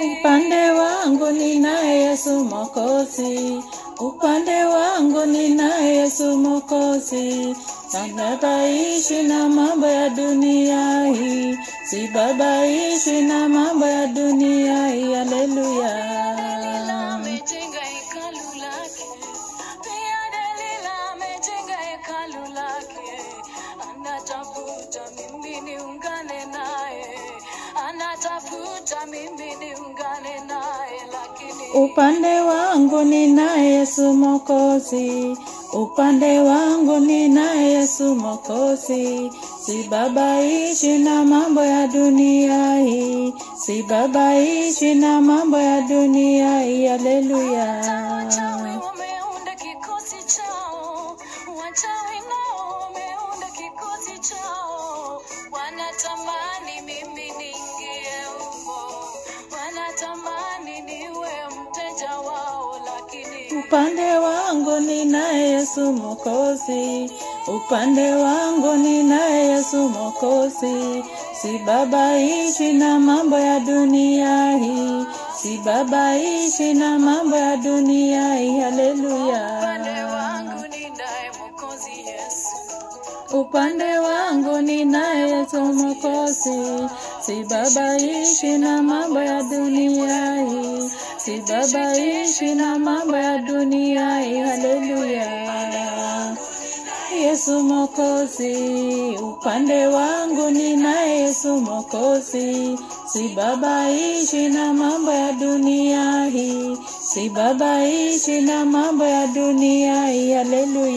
Upande wangu ninaye Yesu Mwokozi, upande wangu ninaye Yesu Mwokozi. Sibabaishi na mambo ya dunia hii, sibabaishi na mambo ya dunia hii. Haleluya. Anatafuta amejenga Upande wangu ninaye Yesu Mwokozi, upande wangu ninaye Yesu Mwokozi. Sibabaishi na mambo ya dunia hii, sibabaishi na mambo ya dunia hii. Haleluya. wachawi Upande wangu ninaye Yesu Mwokozi, upande wangu ninaye Yesu Mwokozi. Sibabaishi na mambo ya dunia hii, sibabaishi na mambo ya dunia hii. Haleluya. Upande wangu ninaye Yesu Mwokozi, sibabaishi na mambo ya dunia hii, sibabaishi na mambo ya dunia hii. Haleluya. Yesu Mwokozi, upande wangu ninaye Yesu Mwokozi, sibabaishi na mambo ya dunia hii, sibabaishi na mambo ya dunia hii. Haleluya.